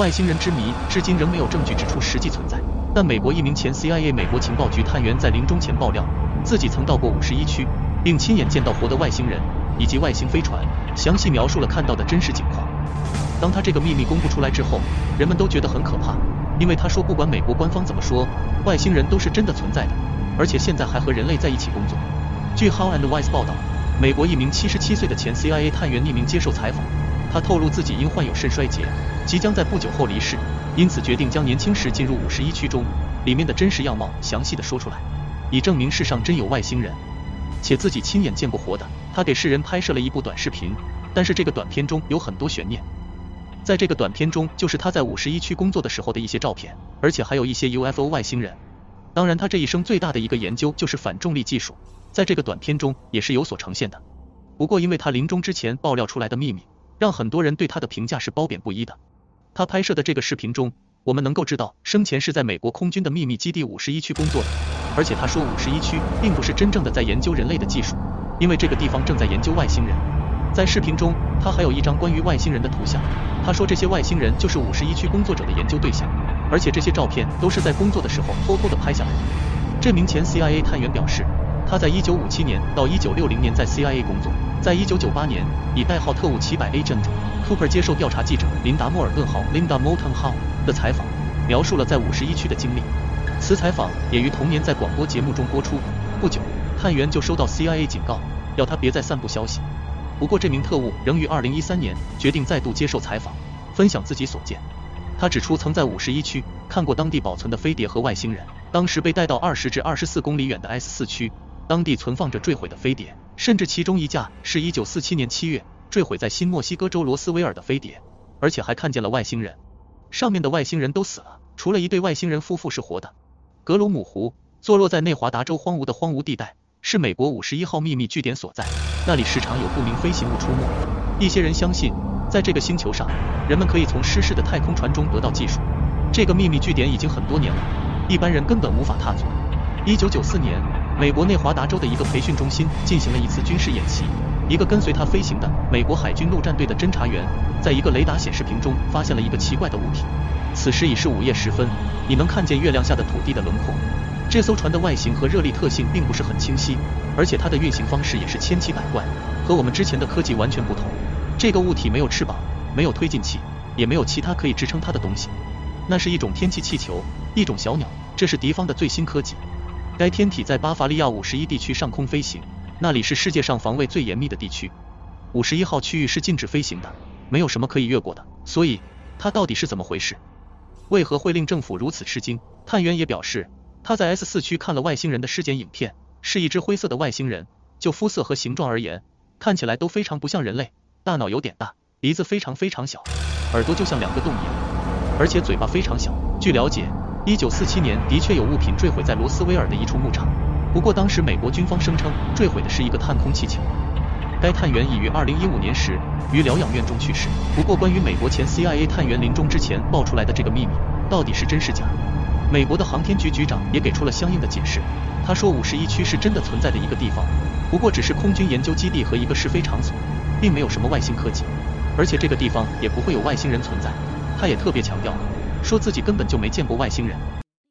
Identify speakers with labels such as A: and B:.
A: 外星人之谜至今仍没有证据指出实际存在。但美国一名前 CIA 美国情报局探员在临终前爆料，自己曾到过五十一区，并亲眼见到活的外星人以及外星飞船，详细描述了看到的真实情况。当他这个秘密公布出来之后，人们都觉得很可怕，因为他说不管美国官方怎么说，外星人都是真的存在的，而且现在还和人类在一起工作。据 How and Wise 报道，美国一名七十七岁的前 CIA 探员匿名接受采访，他透露自己因患有肾衰竭，即将在不久后离世。因此决定将年轻时进入五十一区中里面的真实样貌详细的说出来，以证明世上真有外星人，且自己亲眼见过活的。他给世人拍摄了一部短视频，但是这个短片中有很多悬念。在这个短片中，就是他在五十一区工作的时候的一些照片，而且还有一些 UFO 外星人。当然，他这一生最大的一个研究就是反重力技术，在这个短片中也是有所呈现的。不过，因为他临终之前爆料出来的秘密，让很多人对他的评价是褒贬不一的。他拍摄的这个视频中，我们能够知道生前是在美国空军的秘密基地五十一区工作的，而且他说五十一区并不是真正的在研究人类的技术，因为这个地方正在研究外星人。在视频中，他还有一张关于外星人的图像，他说这些外星人就是五十一区工作者的研究对象，而且这些照片都是在工作的时候偷偷的拍下来的。这名前 CIA 探员表示。他在一九五七年到一九六零年在 CIA 工作，在一九九八年以代号特务七百 Agent Cooper 接受调查记者琳达莫尔顿号 Linda Moulton Howe 的采访，描述了在五十一区的经历。此采访也于同年在广播节目中播出。不久，探员就收到 CIA 警告，要他别再散布消息。不过这名特务仍于二零一三年决定再度接受采访，分享自己所见。他指出曾在五十一区看过当地保存的飞碟和外星人，当时被带到二十至二十四公里远的 S 四区。当地存放着坠毁的飞碟，甚至其中一架是一九四七年七月坠毁在新墨西哥州罗斯威尔的飞碟，而且还看见了外星人。上面的外星人都死了，除了一对外星人夫妇是活的。格鲁姆湖坐落在内华达州荒芜的荒芜地带，是美国五十一号秘密据点所在，那里时常有不明飞行物出没。一些人相信，在这个星球上，人们可以从失事的太空船中得到技术。这个秘密据点已经很多年了，一般人根本无法踏足。一九九四年。美国内华达州的一个培训中心进行了一次军事演习，一个跟随他飞行的美国海军陆战队的侦察员，在一个雷达显示屏中发现了一个奇怪的物体。此时已是午夜时分，你能看见月亮下的土地的轮廓。这艘船的外形和热力特性并不是很清晰，而且它的运行方式也是千奇百怪，和我们之前的科技完全不同。这个物体没有翅膀，没有推进器，也没有其他可以支撑它的东西。那是一种天气气球，一种小鸟，这是敌方的最新科技。该天体在巴伐利亚五十一地区上空飞行，那里是世界上防卫最严密的地区。五十一号区域是禁止飞行的，没有什么可以越过的。所以，它到底是怎么回事？为何会令政府如此吃惊？探员也表示，他在 S 四区看了外星人的尸检影片，是一只灰色的外星人。就肤色和形状而言，看起来都非常不像人类。大脑有点大，鼻子非常非常小，耳朵就像两个洞一样，而且嘴巴非常小。据了解。一九四七年的确有物品坠毁在罗斯威尔的一处牧场，不过当时美国军方声称坠毁的是一个探空气球。该探员已于二零一五年时于疗养院中去世。不过关于美国前 CIA 探员临终之前爆出来的这个秘密到底是真是假？美国的航天局局长也给出了相应的解释。他说五十一区是真的存在的一个地方，不过只是空军研究基地和一个试飞场所，并没有什么外星科技，而且这个地方也不会有外星人存在。他也特别强调。说自己根本就没见过外星人。